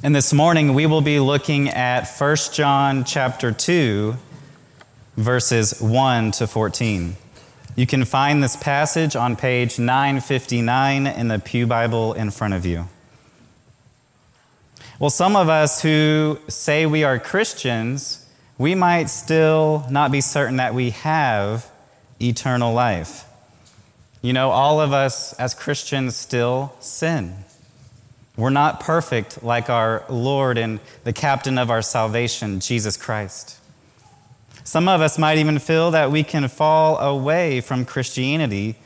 And this morning we will be looking at 1 John chapter 2 verses 1 to 14. You can find this passage on page 959 in the Pew Bible in front of you. Well, some of us who say we are Christians, we might still not be certain that we have eternal life. You know, all of us as Christians still sin. We're not perfect like our Lord and the captain of our salvation, Jesus Christ. Some of us might even feel that we can fall away from Christianity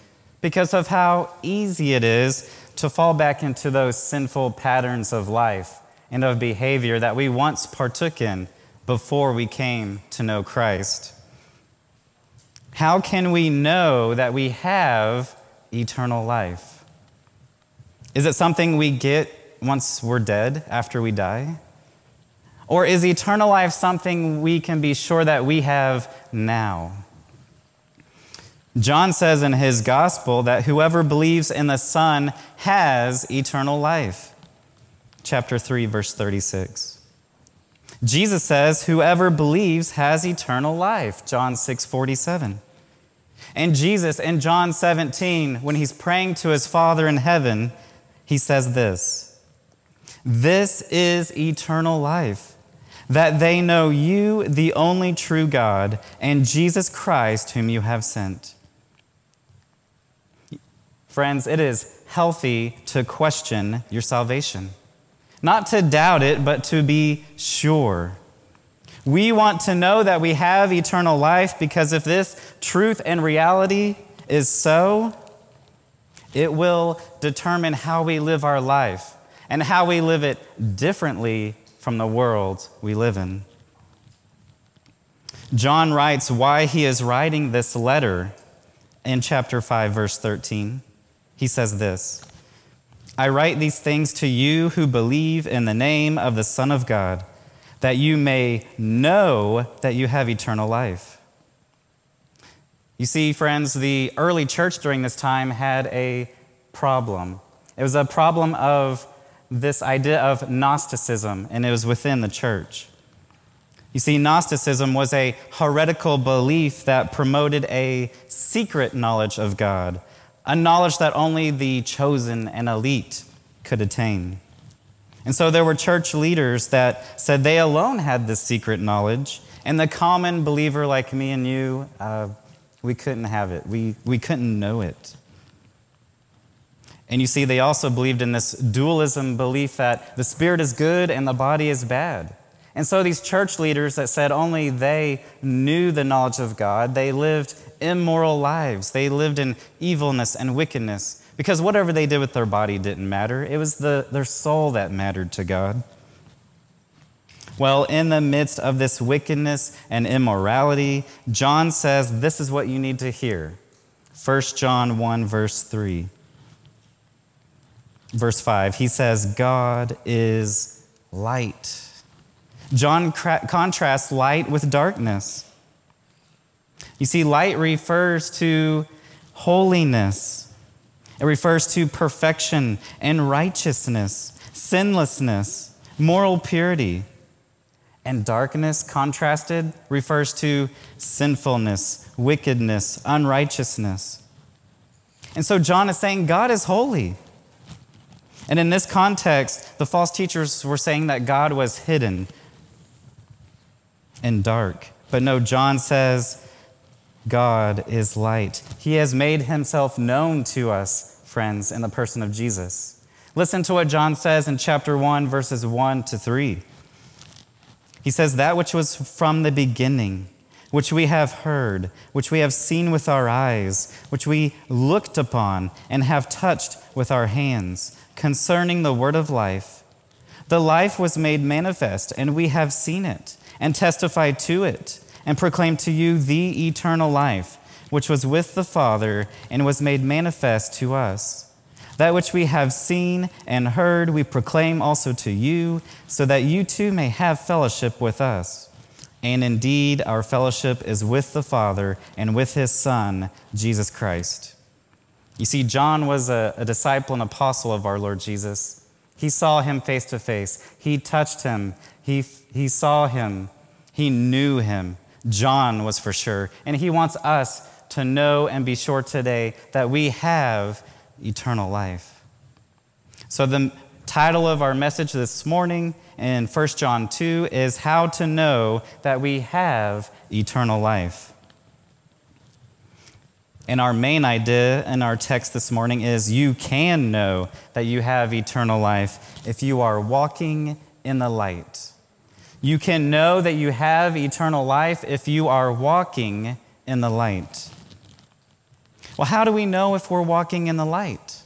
because of how easy it is to fall back into those sinful patterns of life and of behavior that we once partook in before we came to know Christ. How can we know that we have eternal life? Is it something we get once we're dead after we die? Or is eternal life something we can be sure that we have now? John says in his gospel that whoever believes in the Son has eternal life. Chapter 3, verse 36. Jesus says, Whoever believes has eternal life. John 6, 47. And Jesus in John 17, when he's praying to his Father in heaven, he says this This is eternal life that they know you, the only true God, and Jesus Christ, whom you have sent. Friends, it is healthy to question your salvation. Not to doubt it, but to be sure. We want to know that we have eternal life because if this truth and reality is so, it will determine how we live our life and how we live it differently from the world we live in. John writes why he is writing this letter in chapter 5, verse 13. He says this I write these things to you who believe in the name of the Son of God, that you may know that you have eternal life. You see, friends, the early church during this time had a problem. It was a problem of this idea of Gnosticism, and it was within the church. You see, Gnosticism was a heretical belief that promoted a secret knowledge of God, a knowledge that only the chosen and elite could attain. And so there were church leaders that said they alone had this secret knowledge, and the common believer like me and you, uh, we couldn't have it. We, we couldn't know it. And you see, they also believed in this dualism belief that the spirit is good and the body is bad. And so these church leaders that said only they knew the knowledge of God, they lived immoral lives. They lived in evilness and wickedness because whatever they did with their body didn't matter. It was the, their soul that mattered to God. Well, in the midst of this wickedness and immorality, John says this is what you need to hear. 1 John 1, verse 3 verse 5, he says, God is light. John contrasts light with darkness. You see, light refers to holiness, it refers to perfection and righteousness, sinlessness, moral purity. And darkness, contrasted, refers to sinfulness, wickedness, unrighteousness. And so John is saying God is holy. And in this context, the false teachers were saying that God was hidden and dark. But no, John says God is light. He has made himself known to us, friends, in the person of Jesus. Listen to what John says in chapter 1, verses 1 to 3. He says, That which was from the beginning, which we have heard, which we have seen with our eyes, which we looked upon and have touched with our hands concerning the word of life. The life was made manifest, and we have seen it, and testified to it, and proclaimed to you the eternal life, which was with the Father, and was made manifest to us. That which we have seen and heard, we proclaim also to you, so that you too may have fellowship with us. And indeed, our fellowship is with the Father and with his Son, Jesus Christ. You see, John was a, a disciple and apostle of our Lord Jesus. He saw him face to face. He touched him. He, he saw him. He knew him. John was for sure. And he wants us to know and be sure today that we have eternal life. So, the title of our message this morning in 1 John 2 is How to Know That We Have Eternal Life. And our main idea in our text this morning is you can know that you have eternal life if you are walking in the light. You can know that you have eternal life if you are walking in the light. Well, how do we know if we're walking in the light?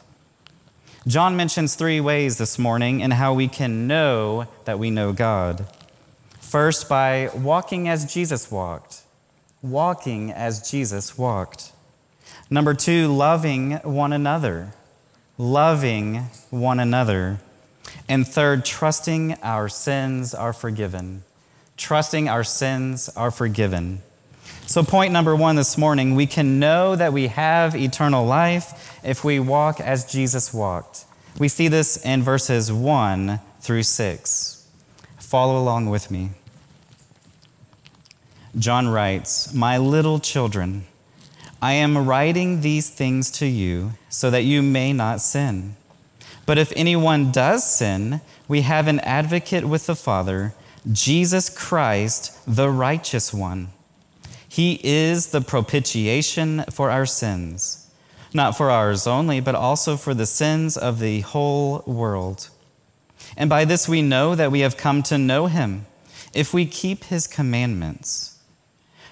John mentions three ways this morning in how we can know that we know God. First, by walking as Jesus walked. Walking as Jesus walked. Number two, loving one another. Loving one another. And third, trusting our sins are forgiven. Trusting our sins are forgiven. So, point number one this morning we can know that we have eternal life if we walk as Jesus walked. We see this in verses 1 through 6. Follow along with me. John writes, My little children, I am writing these things to you so that you may not sin. But if anyone does sin, we have an advocate with the Father, Jesus Christ, the righteous one. He is the propitiation for our sins, not for ours only, but also for the sins of the whole world. And by this we know that we have come to know him, if we keep his commandments.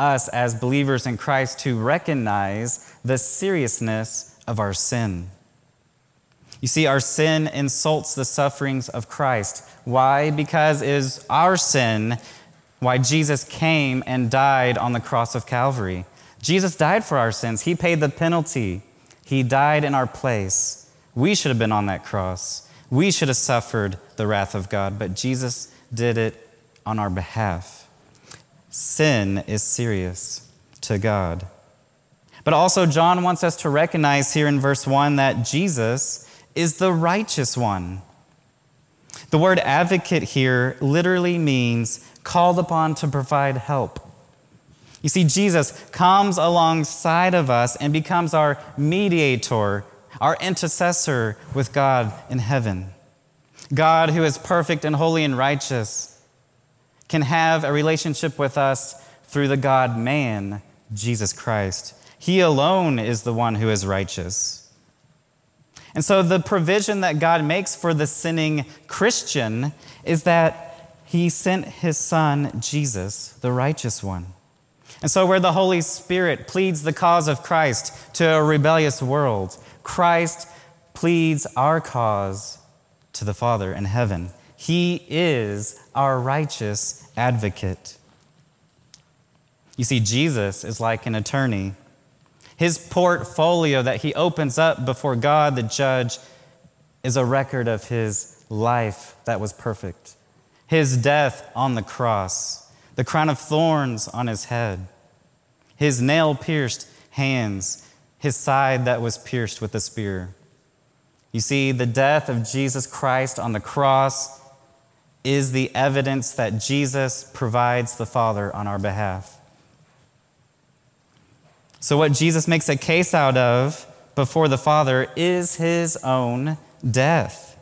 us as believers in Christ to recognize the seriousness of our sin. You see, our sin insults the sufferings of Christ. Why? Because it is our sin why Jesus came and died on the cross of Calvary. Jesus died for our sins, He paid the penalty, He died in our place. We should have been on that cross. We should have suffered the wrath of God, but Jesus did it on our behalf. Sin is serious to God. But also, John wants us to recognize here in verse 1 that Jesus is the righteous one. The word advocate here literally means called upon to provide help. You see, Jesus comes alongside of us and becomes our mediator, our intercessor with God in heaven. God, who is perfect and holy and righteous, can have a relationship with us through the God man, Jesus Christ. He alone is the one who is righteous. And so, the provision that God makes for the sinning Christian is that He sent His Son, Jesus, the righteous one. And so, where the Holy Spirit pleads the cause of Christ to a rebellious world, Christ pleads our cause to the Father in heaven. He is our righteous advocate. You see, Jesus is like an attorney. His portfolio that he opens up before God, the judge, is a record of his life that was perfect. His death on the cross, the crown of thorns on his head, his nail pierced hands, his side that was pierced with a spear. You see, the death of Jesus Christ on the cross is the evidence that Jesus provides the Father on our behalf. So, what Jesus makes a case out of before the Father is his own death.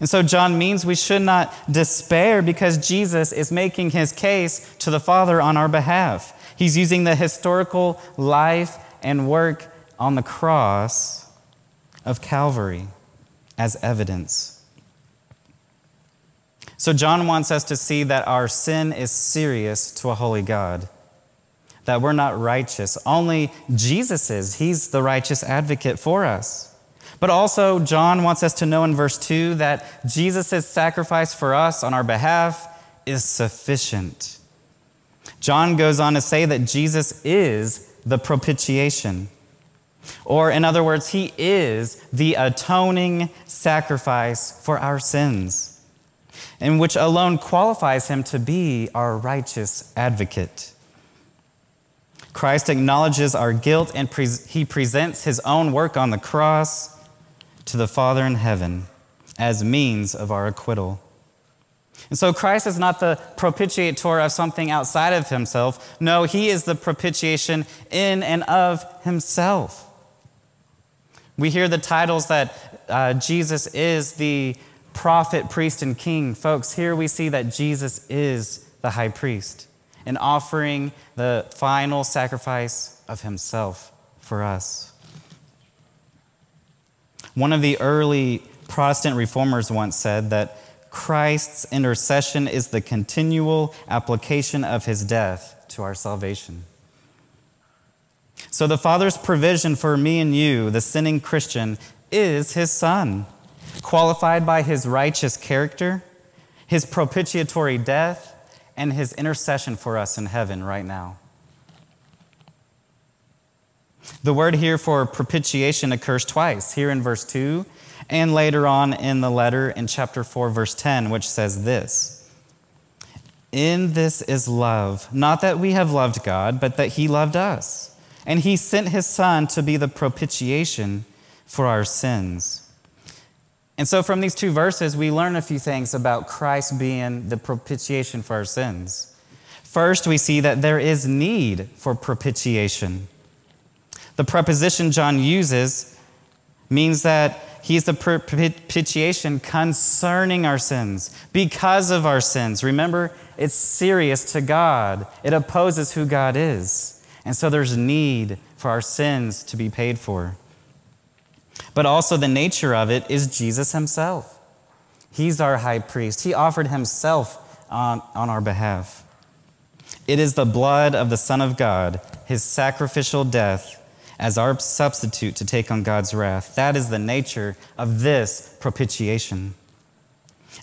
And so, John means we should not despair because Jesus is making his case to the Father on our behalf. He's using the historical life and work on the cross of Calvary as evidence. So, John wants us to see that our sin is serious to a holy God, that we're not righteous. Only Jesus is. He's the righteous advocate for us. But also, John wants us to know in verse 2 that Jesus' sacrifice for us on our behalf is sufficient. John goes on to say that Jesus is the propitiation. Or, in other words, he is the atoning sacrifice for our sins, and which alone qualifies him to be our righteous advocate. Christ acknowledges our guilt and pre- he presents his own work on the cross to the Father in heaven as means of our acquittal. And so Christ is not the propitiator of something outside of himself. No, he is the propitiation in and of himself. We hear the titles that uh, Jesus is the prophet, priest, and king. Folks, here we see that Jesus is the high priest and offering the final sacrifice of himself for us. One of the early Protestant reformers once said that Christ's intercession is the continual application of his death to our salvation. So, the Father's provision for me and you, the sinning Christian, is his Son, qualified by his righteous character, his propitiatory death, and his intercession for us in heaven right now. The word here for propitiation occurs twice, here in verse 2 and later on in the letter in chapter 4, verse 10, which says this In this is love, not that we have loved God, but that He loved us. And He sent His Son to be the propitiation for our sins. And so, from these two verses, we learn a few things about Christ being the propitiation for our sins. First, we see that there is need for propitiation. The preposition John uses means that He's the propitiation concerning our sins, because of our sins. Remember, it's serious to God, it opposes who God is. And so there's need for our sins to be paid for. But also, the nature of it is Jesus himself. He's our high priest, he offered himself on, on our behalf. It is the blood of the Son of God, his sacrificial death as our substitute to take on God's wrath. That is the nature of this propitiation.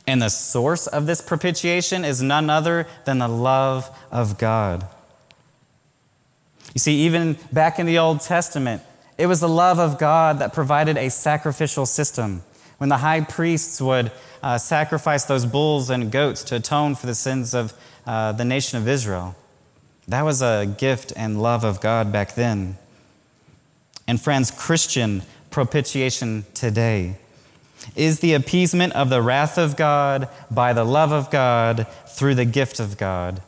And the source of this propitiation is none other than the love of God. You see, even back in the Old Testament, it was the love of God that provided a sacrificial system. When the high priests would uh, sacrifice those bulls and goats to atone for the sins of uh, the nation of Israel, that was a gift and love of God back then. And friends, Christian propitiation today is the appeasement of the wrath of God by the love of God through the gift of God.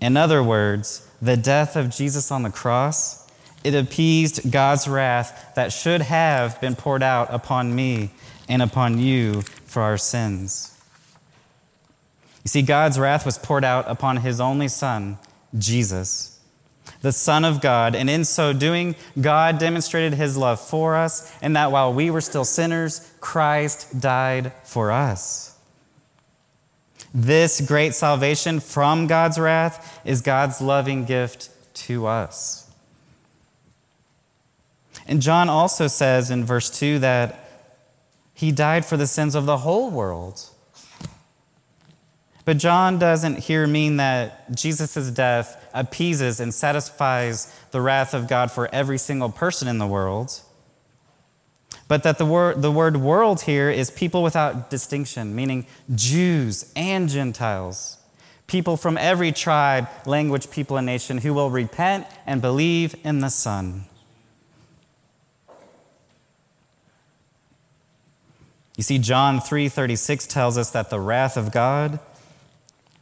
In other words, the death of Jesus on the cross, it appeased God's wrath that should have been poured out upon me and upon you for our sins. You see, God's wrath was poured out upon his only Son, Jesus the Son of God. And in so doing, God demonstrated his love for us, and that while we were still sinners, Christ died for us. This great salvation from God's wrath is God's loving gift to us. And John also says in verse 2 that he died for the sins of the whole world. But John doesn't here mean that Jesus' death appeases and satisfies the wrath of God for every single person in the world, but that the word, the word world here is people without distinction, meaning Jews and Gentiles, people from every tribe, language, people, and nation who will repent and believe in the Son. You see, John 3:36 tells us that the wrath of God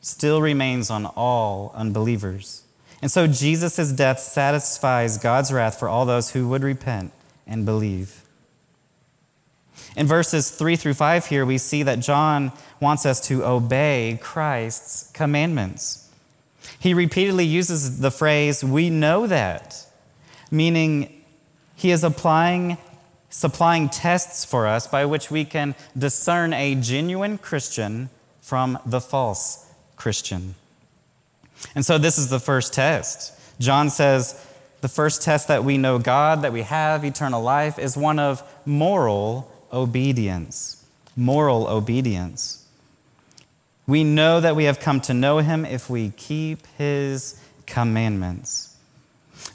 still remains on all unbelievers. And so Jesus' death satisfies God's wrath for all those who would repent and believe. In verses 3 through 5 here, we see that John wants us to obey Christ's commandments. He repeatedly uses the phrase, we know that, meaning he is applying, supplying tests for us by which we can discern a genuine Christian from the false Christian. And so this is the first test. John says the first test that we know God, that we have eternal life, is one of moral obedience. Moral obedience. We know that we have come to know him if we keep his commandments.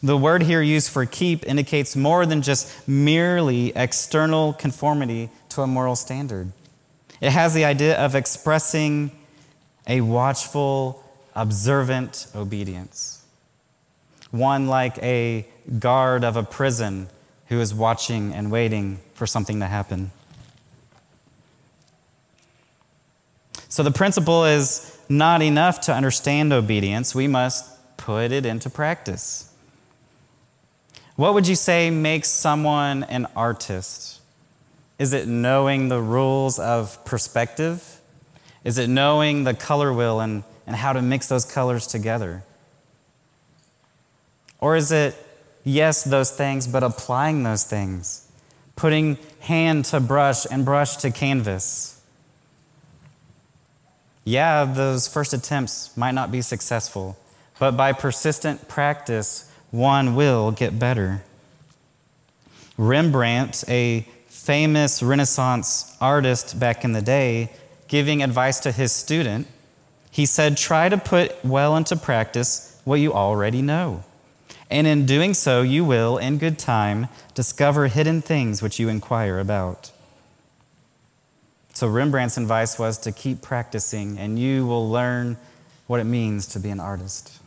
The word here used for keep indicates more than just merely external conformity to a moral standard. It has the idea of expressing a watchful, observant obedience. One like a guard of a prison who is watching and waiting for something to happen. So the principle is not enough to understand obedience, we must put it into practice. What would you say makes someone an artist? Is it knowing the rules of perspective? Is it knowing the color wheel and, and how to mix those colors together? Or is it, yes, those things, but applying those things? Putting hand to brush and brush to canvas? Yeah, those first attempts might not be successful, but by persistent practice, one will get better. Rembrandt, a famous Renaissance artist back in the day, giving advice to his student, he said, Try to put well into practice what you already know. And in doing so, you will, in good time, discover hidden things which you inquire about. So Rembrandt's advice was to keep practicing, and you will learn what it means to be an artist.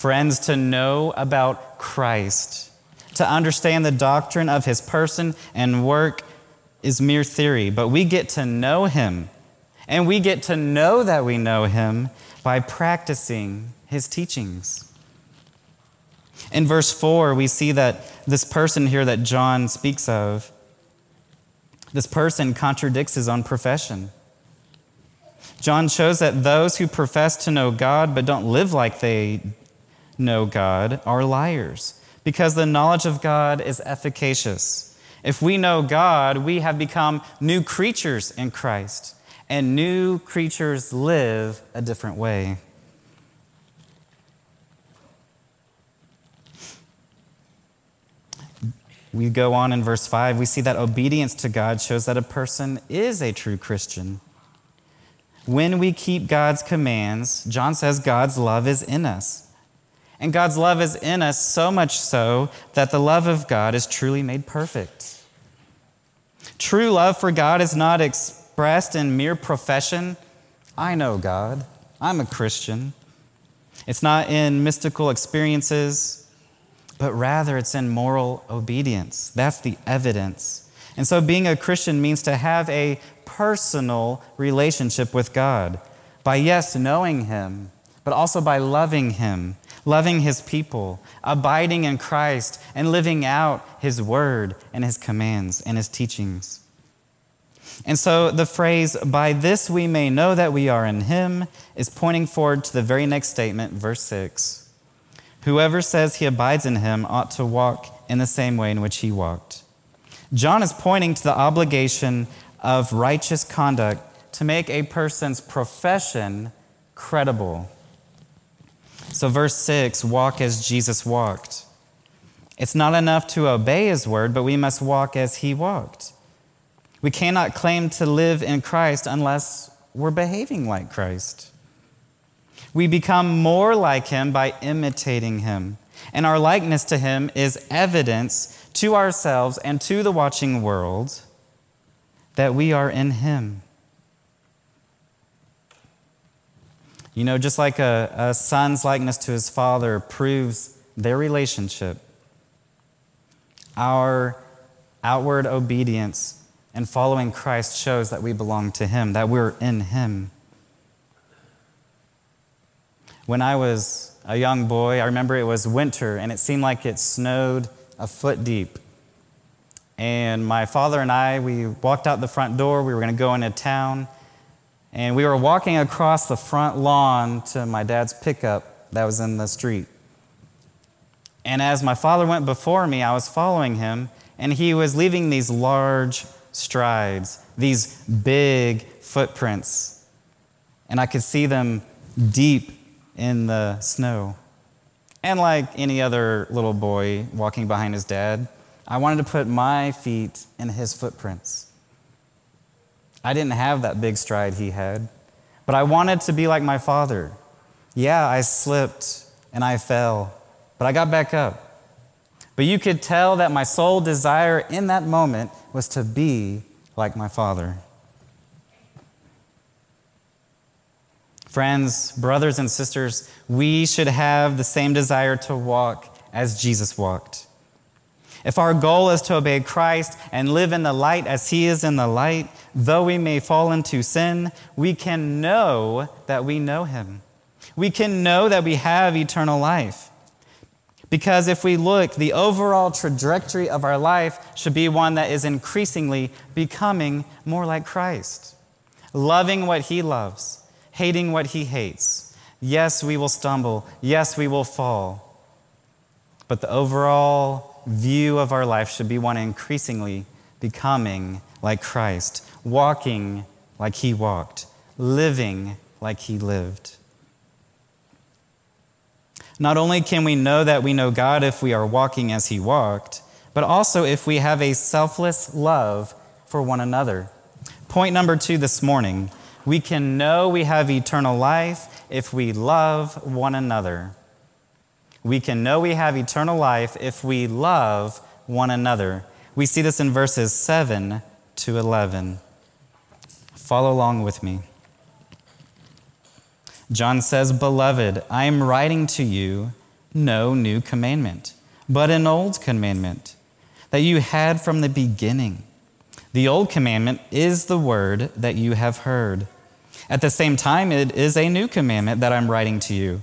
Friends, to know about Christ, to understand the doctrine of his person and work is mere theory, but we get to know him. And we get to know that we know him by practicing his teachings. In verse 4, we see that this person here that John speaks of this person contradicts his own profession. John shows that those who profess to know God but don't live like they know God are liars because the knowledge of God is efficacious. If we know God, we have become new creatures in Christ, and new creatures live a different way. We go on in verse 5, we see that obedience to God shows that a person is a true Christian. When we keep God's commands, John says God's love is in us. And God's love is in us so much so that the love of God is truly made perfect. True love for God is not expressed in mere profession. I know God. I'm a Christian. It's not in mystical experiences but rather it's in moral obedience. That's the evidence. And so being a Christian means to have a personal relationship with God by, yes, knowing Him, but also by loving Him, loving His people, abiding in Christ, and living out His word and His commands and His teachings. And so the phrase, by this we may know that we are in Him, is pointing forward to the very next statement, verse 6. Whoever says he abides in him ought to walk in the same way in which he walked. John is pointing to the obligation of righteous conduct to make a person's profession credible. So, verse 6 walk as Jesus walked. It's not enough to obey his word, but we must walk as he walked. We cannot claim to live in Christ unless we're behaving like Christ. We become more like him by imitating him. And our likeness to him is evidence to ourselves and to the watching world that we are in him. You know, just like a, a son's likeness to his father proves their relationship, our outward obedience and following Christ shows that we belong to him, that we're in him. When I was a young boy, I remember it was winter and it seemed like it snowed a foot deep. And my father and I, we walked out the front door. We were going to go into town. And we were walking across the front lawn to my dad's pickup that was in the street. And as my father went before me, I was following him, and he was leaving these large strides, these big footprints. And I could see them deep in the snow. And like any other little boy walking behind his dad, I wanted to put my feet in his footprints. I didn't have that big stride he had, but I wanted to be like my father. Yeah, I slipped and I fell, but I got back up. But you could tell that my sole desire in that moment was to be like my father. Friends, brothers, and sisters, we should have the same desire to walk as Jesus walked. If our goal is to obey Christ and live in the light as he is in the light, though we may fall into sin, we can know that we know him. We can know that we have eternal life. Because if we look, the overall trajectory of our life should be one that is increasingly becoming more like Christ, loving what he loves, hating what he hates. Yes, we will stumble. Yes, we will fall. But the overall view of our life should be one increasingly becoming like Christ, walking like he walked, living like he lived. Not only can we know that we know God if we are walking as he walked, but also if we have a selfless love for one another. Point number two this morning we can know we have eternal life if we love one another. We can know we have eternal life if we love one another. We see this in verses 7 to 11. Follow along with me. John says, Beloved, I am writing to you no new commandment, but an old commandment that you had from the beginning. The old commandment is the word that you have heard. At the same time, it is a new commandment that I'm writing to you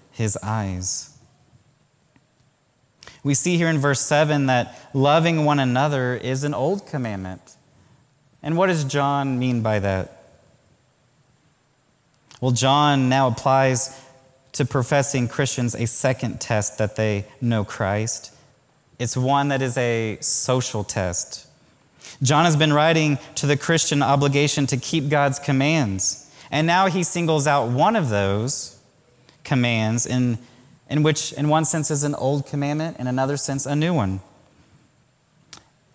his eyes. We see here in verse 7 that loving one another is an old commandment. And what does John mean by that? Well, John now applies to professing Christians a second test that they know Christ. It's one that is a social test. John has been writing to the Christian obligation to keep God's commands. And now he singles out one of those commands, in, in which, in one sense, is an old commandment, in another sense, a new one.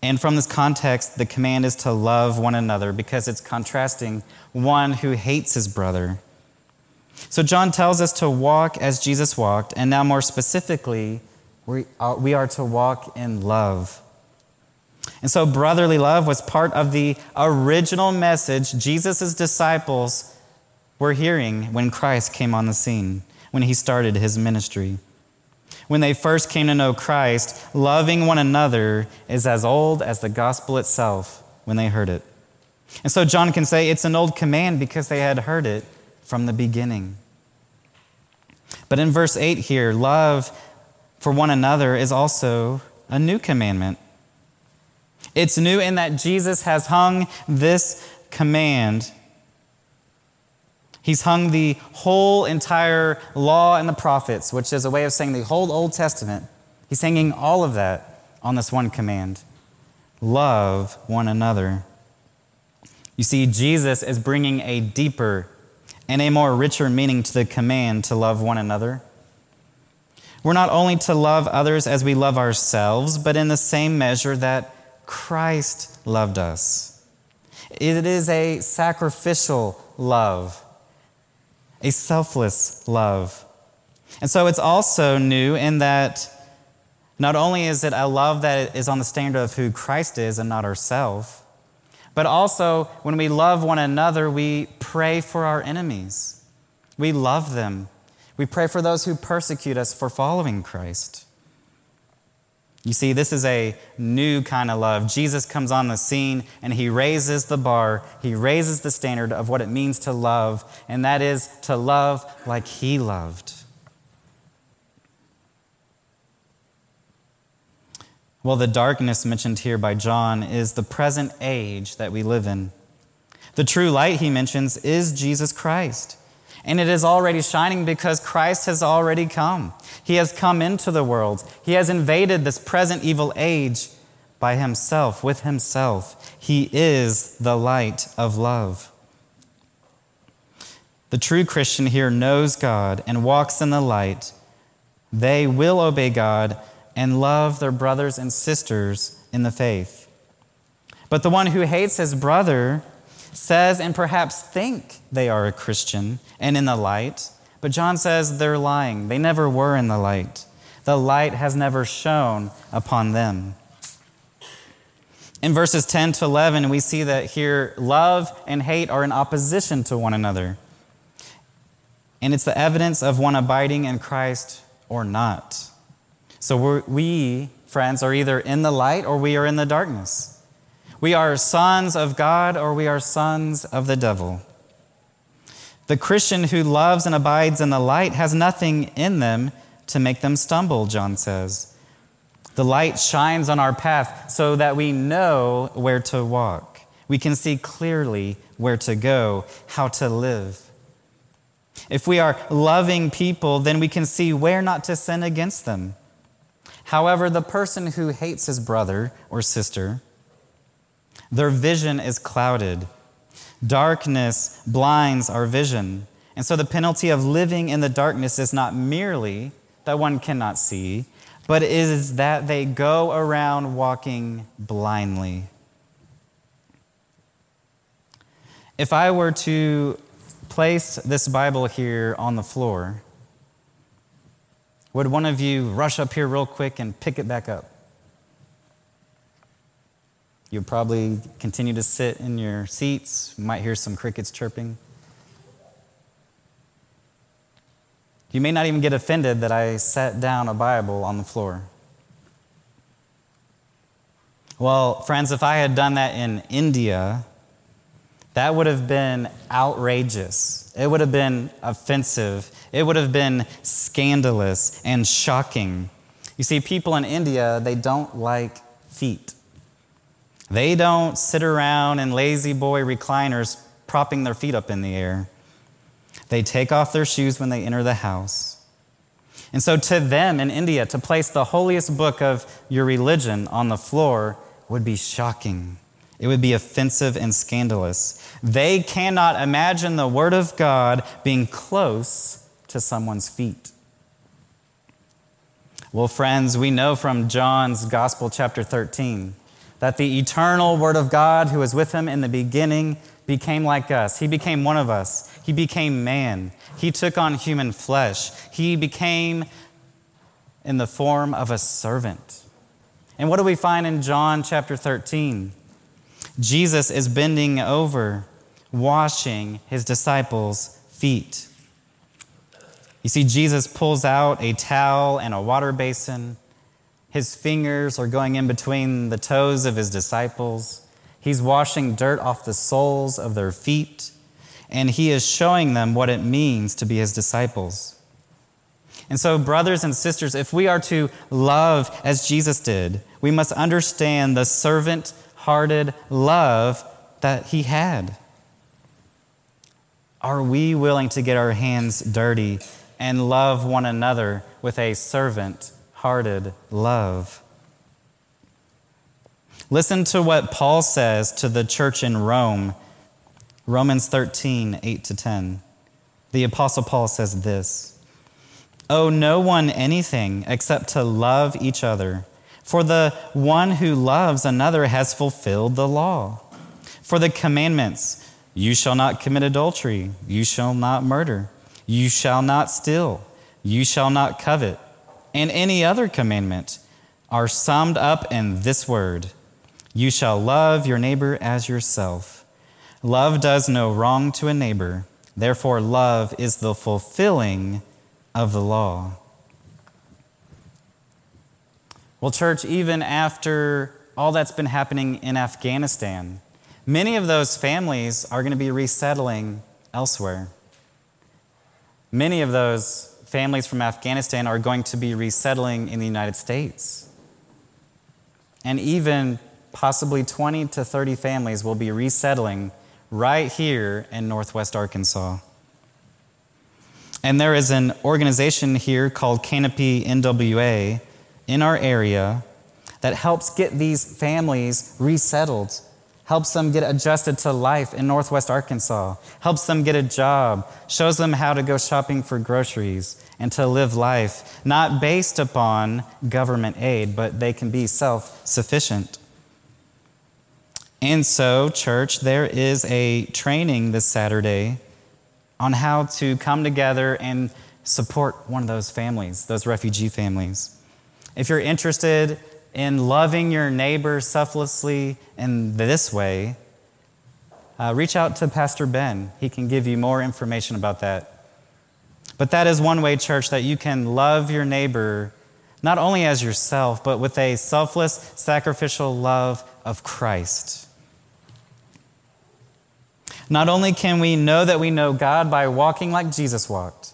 And from this context, the command is to love one another because it's contrasting one who hates his brother. So, John tells us to walk as Jesus walked, and now more specifically, we are, we are to walk in love. And so, brotherly love was part of the original message Jesus' disciples were hearing when Christ came on the scene when he started his ministry. When they first came to know Christ, loving one another is as old as the gospel itself when they heard it. And so John can say it's an old command because they had heard it from the beginning. But in verse 8 here, love for one another is also a new commandment. It's new in that Jesus has hung this command He's hung the whole entire law and the prophets, which is a way of saying the whole Old Testament. He's hanging all of that on this one command love one another. You see, Jesus is bringing a deeper and a more richer meaning to the command to love one another. We're not only to love others as we love ourselves, but in the same measure that Christ loved us. It is a sacrificial love a selfless love. And so it's also new in that not only is it a love that is on the standard of who Christ is and not ourselves, but also when we love one another, we pray for our enemies. We love them. We pray for those who persecute us for following Christ. You see, this is a new kind of love. Jesus comes on the scene and he raises the bar, he raises the standard of what it means to love, and that is to love like he loved. Well, the darkness mentioned here by John is the present age that we live in. The true light, he mentions, is Jesus Christ. And it is already shining because Christ has already come. He has come into the world. He has invaded this present evil age by himself, with himself. He is the light of love. The true Christian here knows God and walks in the light. They will obey God and love their brothers and sisters in the faith. But the one who hates his brother says and perhaps think they are a Christian and in the light, but John says they're lying. They never were in the light. The light has never shone upon them. In verses 10 to 11, we see that here love and hate are in opposition to one another. And it's the evidence of one abiding in Christ or not. So we, friends, are either in the light or we are in the darkness. We are sons of God or we are sons of the devil. The Christian who loves and abides in the light has nothing in them to make them stumble, John says. The light shines on our path so that we know where to walk. We can see clearly where to go, how to live. If we are loving people, then we can see where not to sin against them. However, the person who hates his brother or sister, their vision is clouded. Darkness blinds our vision. And so the penalty of living in the darkness is not merely that one cannot see, but is that they go around walking blindly. If I were to place this Bible here on the floor, would one of you rush up here real quick and pick it back up? You'd probably continue to sit in your seats. You might hear some crickets chirping. You may not even get offended that I set down a Bible on the floor. Well, friends, if I had done that in India, that would have been outrageous. It would have been offensive. It would have been scandalous and shocking. You see, people in India, they don't like feet. They don't sit around in La-Z-Boy recliners propping their feet up in the air. They take off their shoes when they enter the house. And so, to them in India, to place the holiest book of your religion on the floor would be shocking. It would be offensive and scandalous. They cannot imagine the Word of God being close to someone's feet. Well, friends, we know from John's Gospel, chapter 13, that the eternal Word of God, who was with him in the beginning, became like us. He became one of us. He became man. He took on human flesh. He became in the form of a servant. And what do we find in John chapter 13? Jesus is bending over, washing his disciples' feet. You see, Jesus pulls out a towel and a water basin. His fingers are going in between the toes of his disciples. He's washing dirt off the soles of their feet, and he is showing them what it means to be his disciples. And so, brothers and sisters, if we are to love as Jesus did, we must understand the servant hearted love that he had. Are we willing to get our hands dirty and love one another with a servant hearted love? Listen to what Paul says to the church in Rome, Romans 13, 8 to 10. The Apostle Paul says this Owe no one anything except to love each other, for the one who loves another has fulfilled the law. For the commandments, you shall not commit adultery, you shall not murder, you shall not steal, you shall not covet, and any other commandment are summed up in this word you shall love your neighbor as yourself. Love does no wrong to a neighbor. Therefore, love is the fulfilling of the law. Well, church, even after all that's been happening in Afghanistan, many of those families are going to be resettling elsewhere. Many of those families from Afghanistan are going to be resettling in the United States. And even possibly 20 to 30 families will be resettling right here in Northwest Arkansas. And there is an organization here called Canopy NWA in our area that helps get these families resettled, helps them get adjusted to life in Northwest Arkansas, helps them get a job, shows them how to go shopping for groceries and to live life not based upon government aid, but they can be self sufficient. And so, church, there is a training this Saturday on how to come together and support one of those families, those refugee families. If you're interested in loving your neighbor selflessly in this way, uh, reach out to Pastor Ben. He can give you more information about that. But that is one way, church, that you can love your neighbor not only as yourself, but with a selfless, sacrificial love of Christ. Not only can we know that we know God by walking like Jesus walked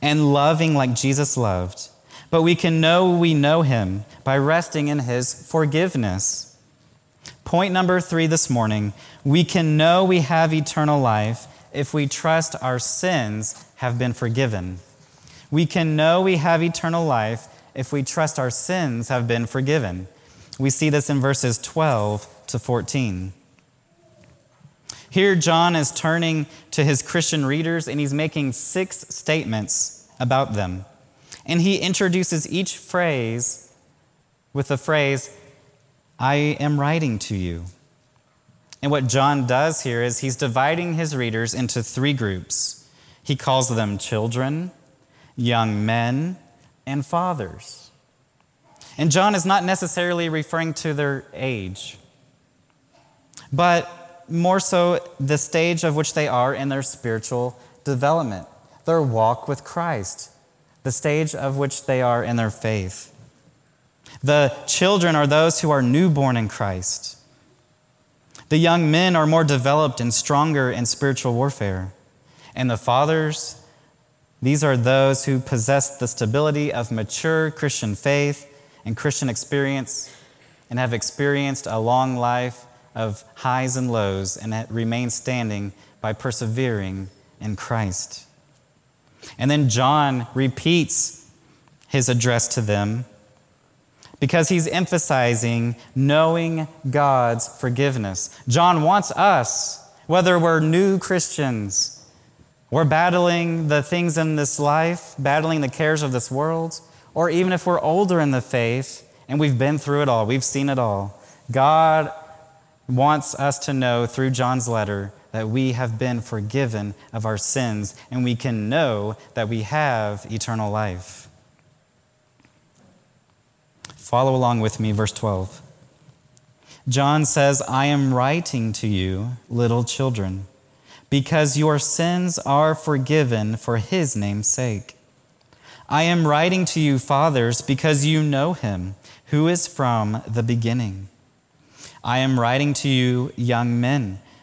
and loving like Jesus loved, but we can know we know Him by resting in His forgiveness. Point number three this morning we can know we have eternal life if we trust our sins have been forgiven. We can know we have eternal life if we trust our sins have been forgiven. We see this in verses 12 to 14. Here, John is turning to his Christian readers and he's making six statements about them. And he introduces each phrase with the phrase, I am writing to you. And what John does here is he's dividing his readers into three groups. He calls them children, young men, and fathers. And John is not necessarily referring to their age, but more so the stage of which they are in their spiritual development, their walk with Christ, the stage of which they are in their faith. The children are those who are newborn in Christ. The young men are more developed and stronger in spiritual warfare. And the fathers, these are those who possess the stability of mature Christian faith and Christian experience and have experienced a long life of highs and lows and remain standing by persevering in Christ. And then John repeats his address to them because he's emphasizing knowing God's forgiveness. John wants us, whether we're new Christians, we're battling the things in this life, battling the cares of this world, or even if we're older in the faith and we've been through it all, we've seen it all. God wants us to know through John's letter that we have been forgiven of our sins and we can know that we have eternal life. Follow along with me, verse 12. John says, I am writing to you, little children, because your sins are forgiven for his name's sake. I am writing to you, fathers, because you know him, who is from the beginning. I am writing to you, young men,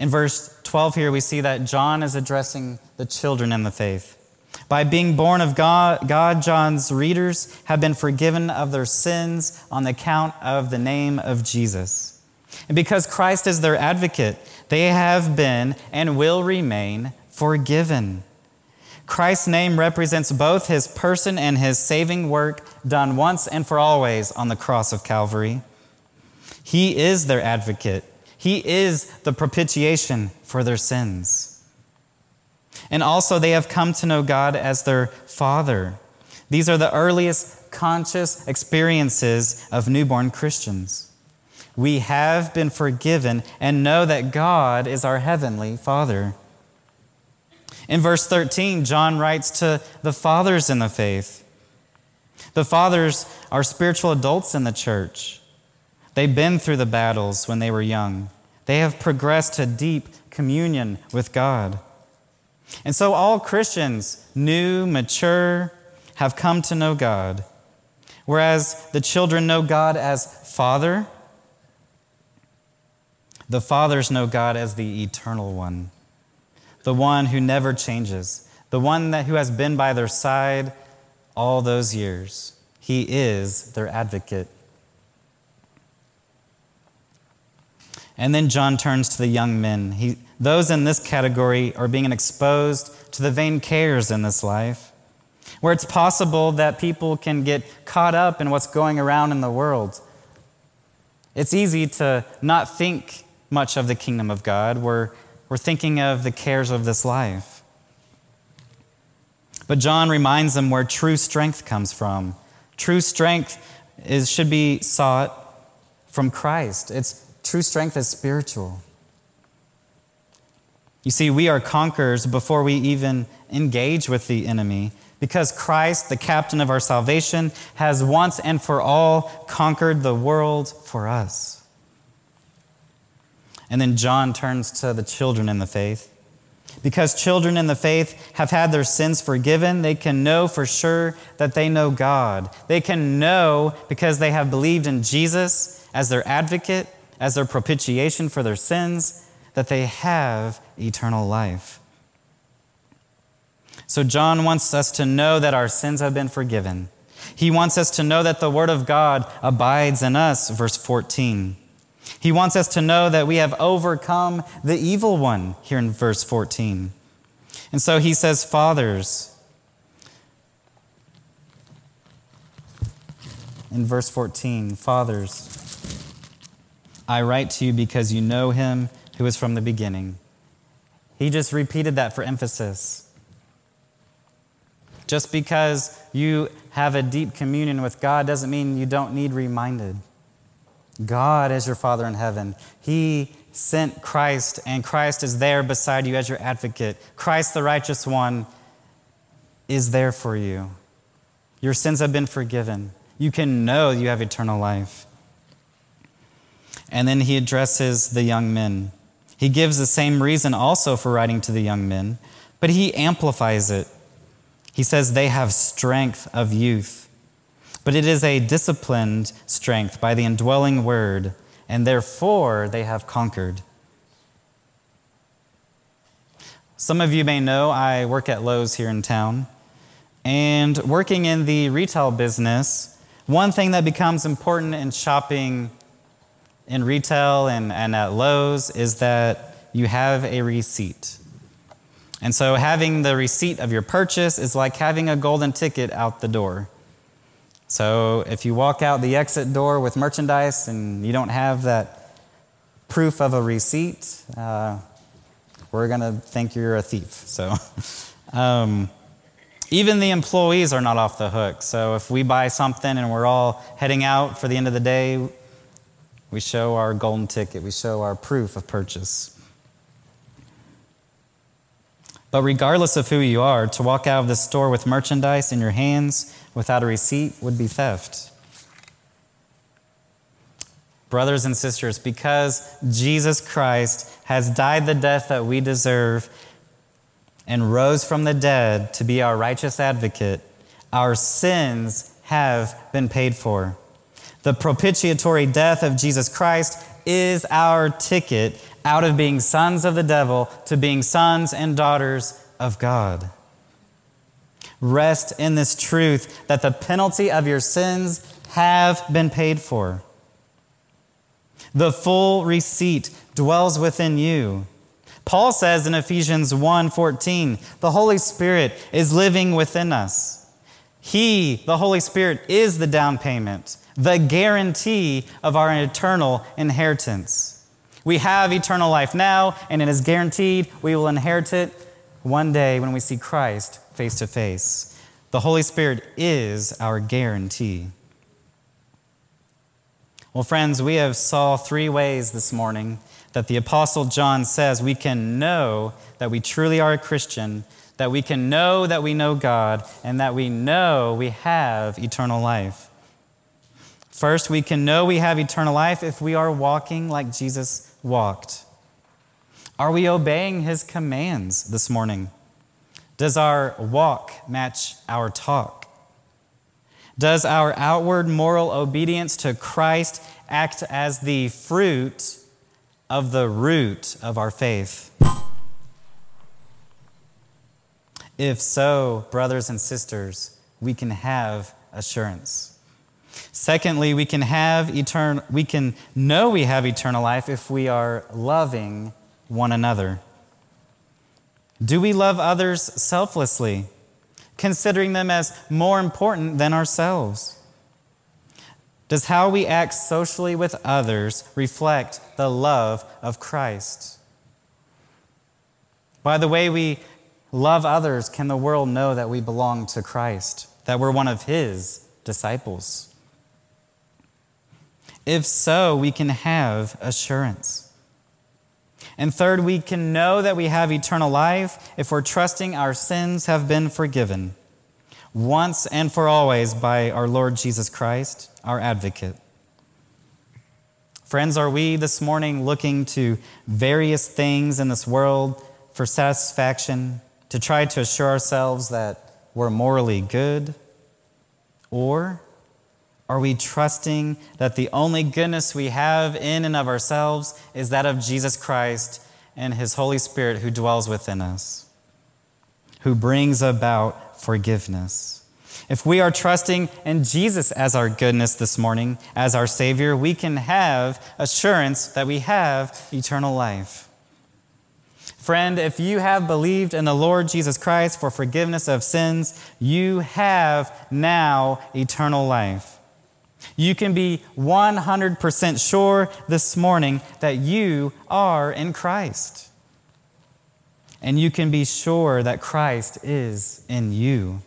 In verse 12 here, we see that John is addressing the children in the faith. By being born of God, God, John's readers have been forgiven of their sins on the account of the name of Jesus. And because Christ is their advocate, they have been and will remain forgiven. Christ's name represents both his person and his saving work done once and for always on the cross of Calvary. He is their advocate. He is the propitiation for their sins. And also, they have come to know God as their Father. These are the earliest conscious experiences of newborn Christians. We have been forgiven and know that God is our heavenly Father. In verse 13, John writes to the fathers in the faith. The fathers are spiritual adults in the church. They've been through the battles when they were young. They have progressed to deep communion with God. And so all Christians, new, mature, have come to know God. Whereas the children know God as Father, the fathers know God as the eternal one, the one who never changes, the one that, who has been by their side all those years. He is their advocate. And then John turns to the young men. He, those in this category are being exposed to the vain cares in this life, where it's possible that people can get caught up in what's going around in the world. It's easy to not think much of the kingdom of God. We're, we're thinking of the cares of this life. But John reminds them where true strength comes from. True strength is, should be sought from Christ. It's True strength is spiritual. You see, we are conquerors before we even engage with the enemy because Christ, the captain of our salvation, has once and for all conquered the world for us. And then John turns to the children in the faith. Because children in the faith have had their sins forgiven, they can know for sure that they know God. They can know because they have believed in Jesus as their advocate as their propitiation for their sins, that they have eternal life. So, John wants us to know that our sins have been forgiven. He wants us to know that the Word of God abides in us, verse 14. He wants us to know that we have overcome the evil one, here in verse 14. And so he says, Fathers, in verse 14, Fathers, I write to you because you know him who is from the beginning. He just repeated that for emphasis. Just because you have a deep communion with God doesn't mean you don't need reminded. God is your Father in heaven. He sent Christ, and Christ is there beside you as your advocate. Christ, the righteous one, is there for you. Your sins have been forgiven. You can know you have eternal life. And then he addresses the young men. He gives the same reason also for writing to the young men, but he amplifies it. He says they have strength of youth, but it is a disciplined strength by the indwelling word, and therefore they have conquered. Some of you may know I work at Lowe's here in town. And working in the retail business, one thing that becomes important in shopping in retail and, and at Lowe's is that you have a receipt. And so having the receipt of your purchase is like having a golden ticket out the door. So if you walk out the exit door with merchandise and you don't have that proof of a receipt, uh, we're going to think you're a thief. So um, even the employees are not off the hook. So if we buy something and we're all heading out for the end of the day, we show our golden ticket, we show our proof of purchase. But regardless of who you are, to walk out of the store with merchandise in your hands without a receipt would be theft. Brothers and sisters, because Jesus Christ has died the death that we deserve and rose from the dead to be our righteous advocate, our sins have been paid for. The propitiatory death of Jesus Christ is our ticket out of being sons of the devil to being sons and daughters of God. Rest in this truth that the penalty of your sins have been paid for. The full receipt dwells within you. Paul says in Ephesians 1:14, the Holy Spirit is living within us. He, the Holy Spirit, is the down payment the guarantee of our eternal inheritance. We have eternal life now, and it is guaranteed we will inherit it one day when we see Christ face to face. The Holy Spirit is our guarantee. Well, friends, we have saw three ways this morning that the apostle John says we can know that we truly are a Christian, that we can know that we know God, and that we know we have eternal life. First, we can know we have eternal life if we are walking like Jesus walked. Are we obeying his commands this morning? Does our walk match our talk? Does our outward moral obedience to Christ act as the fruit of the root of our faith? If so, brothers and sisters, we can have assurance. Secondly, we can have eternal we can know we have eternal life if we are loving one another. Do we love others selflessly, considering them as more important than ourselves? Does how we act socially with others reflect the love of Christ? By the way we love others, can the world know that we belong to Christ, that we're one of His disciples? If so, we can have assurance. And third, we can know that we have eternal life if we're trusting our sins have been forgiven once and for always by our Lord Jesus Christ, our advocate. Friends, are we this morning looking to various things in this world for satisfaction, to try to assure ourselves that we're morally good? Or are we trusting that the only goodness we have in and of ourselves is that of Jesus Christ and His Holy Spirit who dwells within us, who brings about forgiveness? If we are trusting in Jesus as our goodness this morning, as our Savior, we can have assurance that we have eternal life. Friend, if you have believed in the Lord Jesus Christ for forgiveness of sins, you have now eternal life. You can be 100% sure this morning that you are in Christ. And you can be sure that Christ is in you.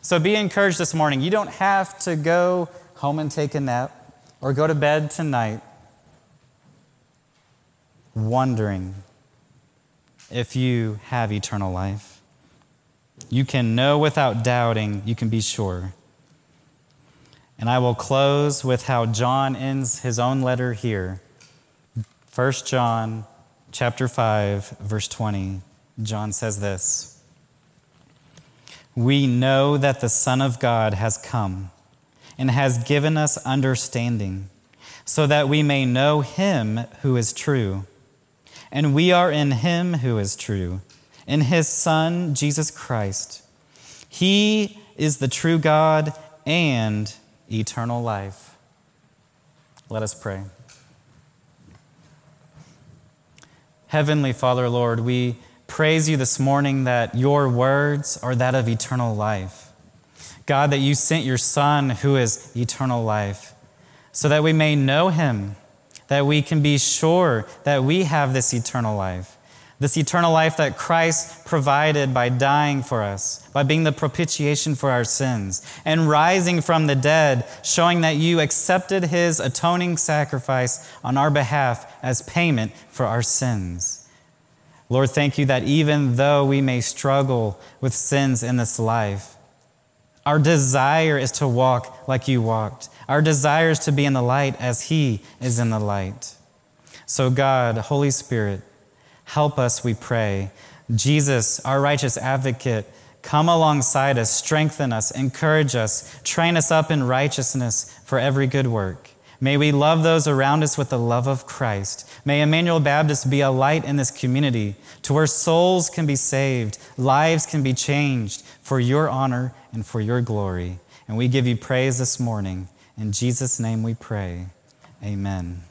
So be encouraged this morning. You don't have to go home and take a nap or go to bed tonight wondering if you have eternal life. You can know without doubting, you can be sure. And I will close with how John ends his own letter here. 1 John chapter 5 verse 20. John says this: We know that the Son of God has come and has given us understanding so that we may know him who is true and we are in him who is true, in his Son, Jesus Christ. He is the true God and eternal life. Let us pray. Heavenly Father, Lord, we praise you this morning that your words are that of eternal life. God, that you sent your Son, who is eternal life, so that we may know him that we can be sure that we have this eternal life. This eternal life that Christ provided by dying for us, by being the propitiation for our sins, and rising from the dead, showing that you accepted his atoning sacrifice on our behalf as payment for our sins. Lord, thank you that even though we may struggle with sins in this life, our desire is to walk like you walked. Our desire is to be in the light as He is in the light. So, God, Holy Spirit, help us, we pray. Jesus, our righteous advocate, come alongside us, strengthen us, encourage us, train us up in righteousness for every good work. May we love those around us with the love of Christ. May Emmanuel Baptist be a light in this community to where souls can be saved, lives can be changed for your honor and for your glory. And we give you praise this morning. In Jesus' name we pray. Amen.